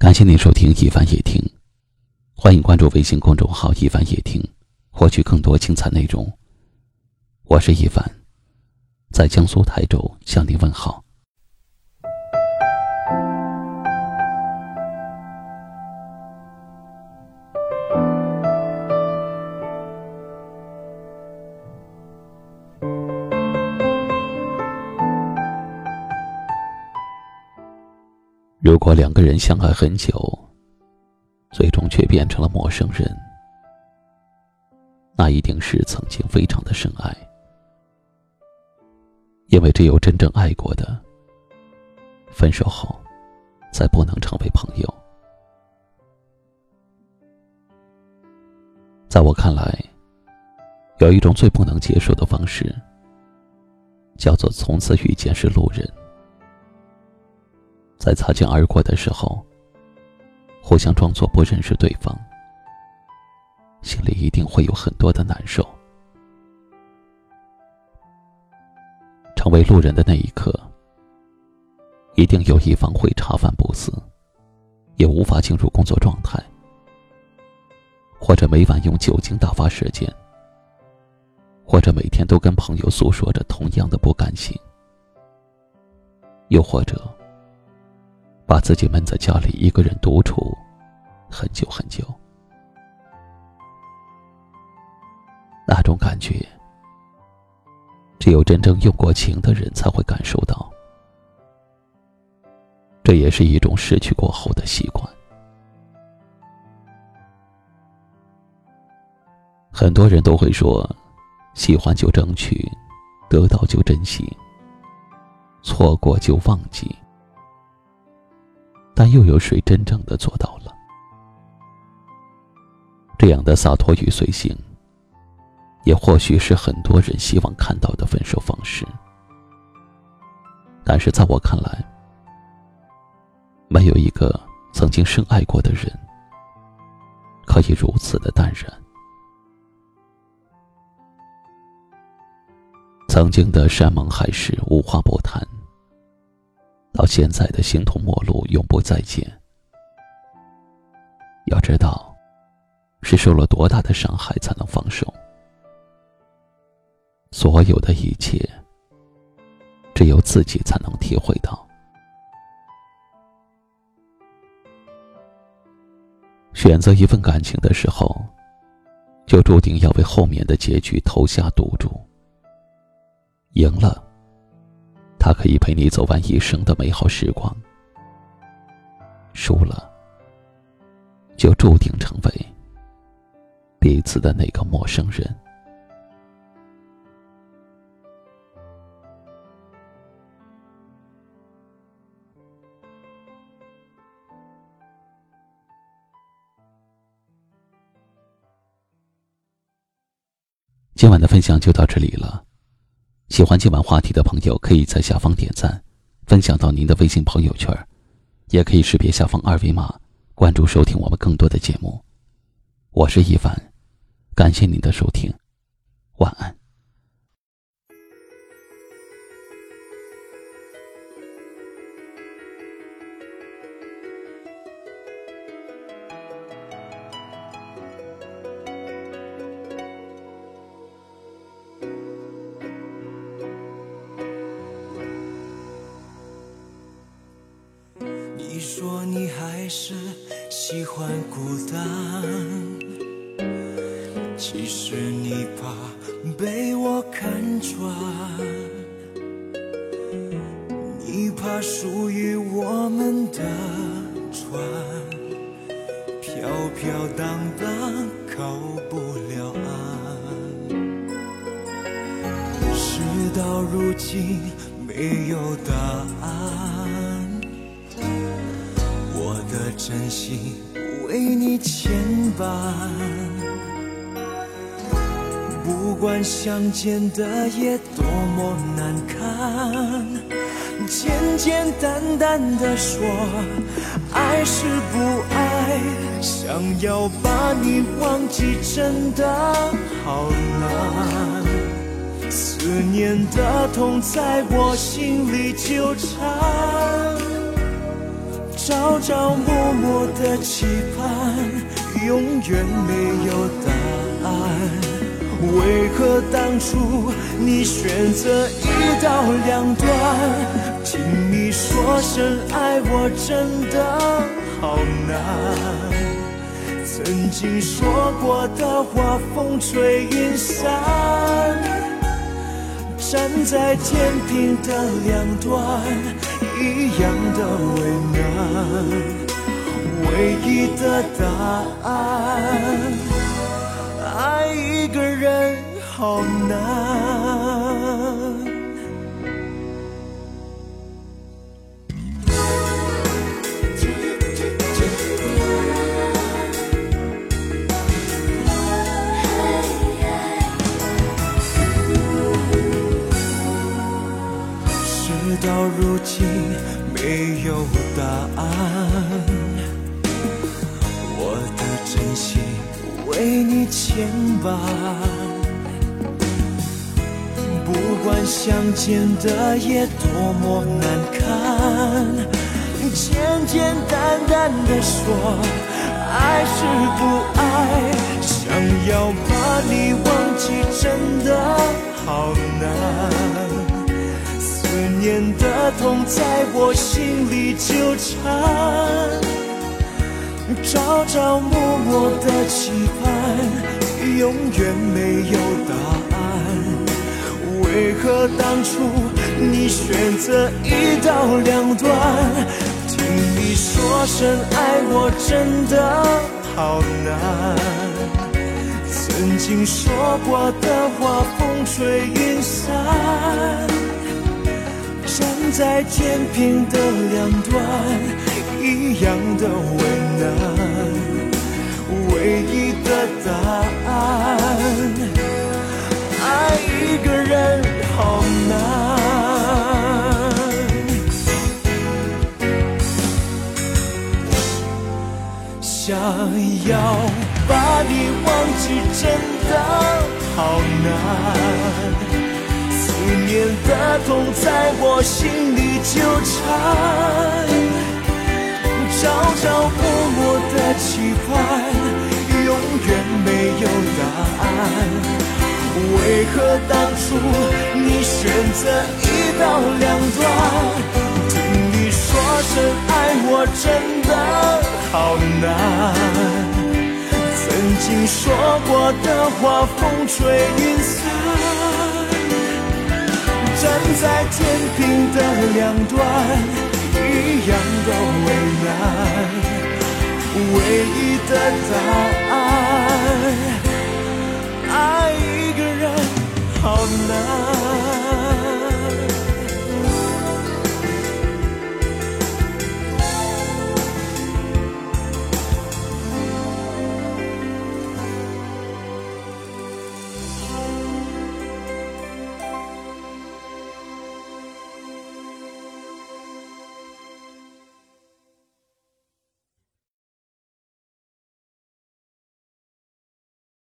感谢您收听一凡夜听，欢迎关注微信公众号一凡夜听，获取更多精彩内容。我是一凡，在江苏台州向您问好。如果两个人相爱很久，最终却变成了陌生人，那一定是曾经非常的深爱。因为只有真正爱过的，分手后，才不能成为朋友。在我看来，有一种最不能接受的方式，叫做从此遇见是路人。在擦肩而过的时候，互相装作不认识对方，心里一定会有很多的难受。成为路人的那一刻，一定有一方会茶饭不思，也无法进入工作状态，或者每晚用酒精打发时间，或者每天都跟朋友诉说着同样的不甘心，又或者。把自己闷在家里一个人独处，很久很久。那种感觉，只有真正用过情的人才会感受到。这也是一种失去过后的习惯。很多人都会说，喜欢就争取，得到就珍惜，错过就忘记。但又有谁真正的做到了？这样的洒脱与随性，也或许是很多人希望看到的分手方式。但是在我看来，没有一个曾经深爱过的人，可以如此的淡然。曾经的山盟海誓，无话不谈。到现在的形同陌路，永不再见。要知道，是受了多大的伤害才能放手？所有的一切，只有自己才能体会到。选择一份感情的时候，就注定要为后面的结局投下赌注。赢了。他可以陪你走完一生的美好时光，输了，就注定成为彼此的那个陌生人。今晚的分享就到这里了。喜欢今晚话题的朋友，可以在下方点赞，分享到您的微信朋友圈，也可以识别下方二维码关注收听我们更多的节目。我是一凡，感谢您的收听，晚安。你说你还是喜欢孤单，其实你怕被我看穿，你怕属于我们的船飘飘荡荡靠不了岸，事到如今没有答案。真心为你牵绊，不管相见的夜多么难堪，简简单单的说爱是不爱，想要把你忘记真的好难，思念的痛在我心里纠缠。朝朝暮暮的期盼，永远没有答案。为何当初你选择一刀两断？听你说声爱我真的好难。曾经说过的话，风吹云散。在天平的两端，一样的为难。唯一的答案。爱一个人好难。事到如今没有答案，我的真心。为你牵绊，不管相见的夜多么难堪，简简单单的说爱是不爱，想要把你忘记真的好难，思念的痛在我心里纠缠。朝朝暮暮的期盼，永远没有答案。为何当初你选择一刀两断？听你说声爱我真的好难。曾经说过的话，风吹云散。站在天平的两端。一样的为难，唯一的答案，爱一个人好难。想要把你忘记真的好难，思念的痛在我心里纠缠。朝朝暮暮的期盼，永远没有答案。为何当初你选择一刀两断？听你说声爱我真的好难。曾经说过的话，风吹云散。站在天平的两端。一样的为难，唯一的答案，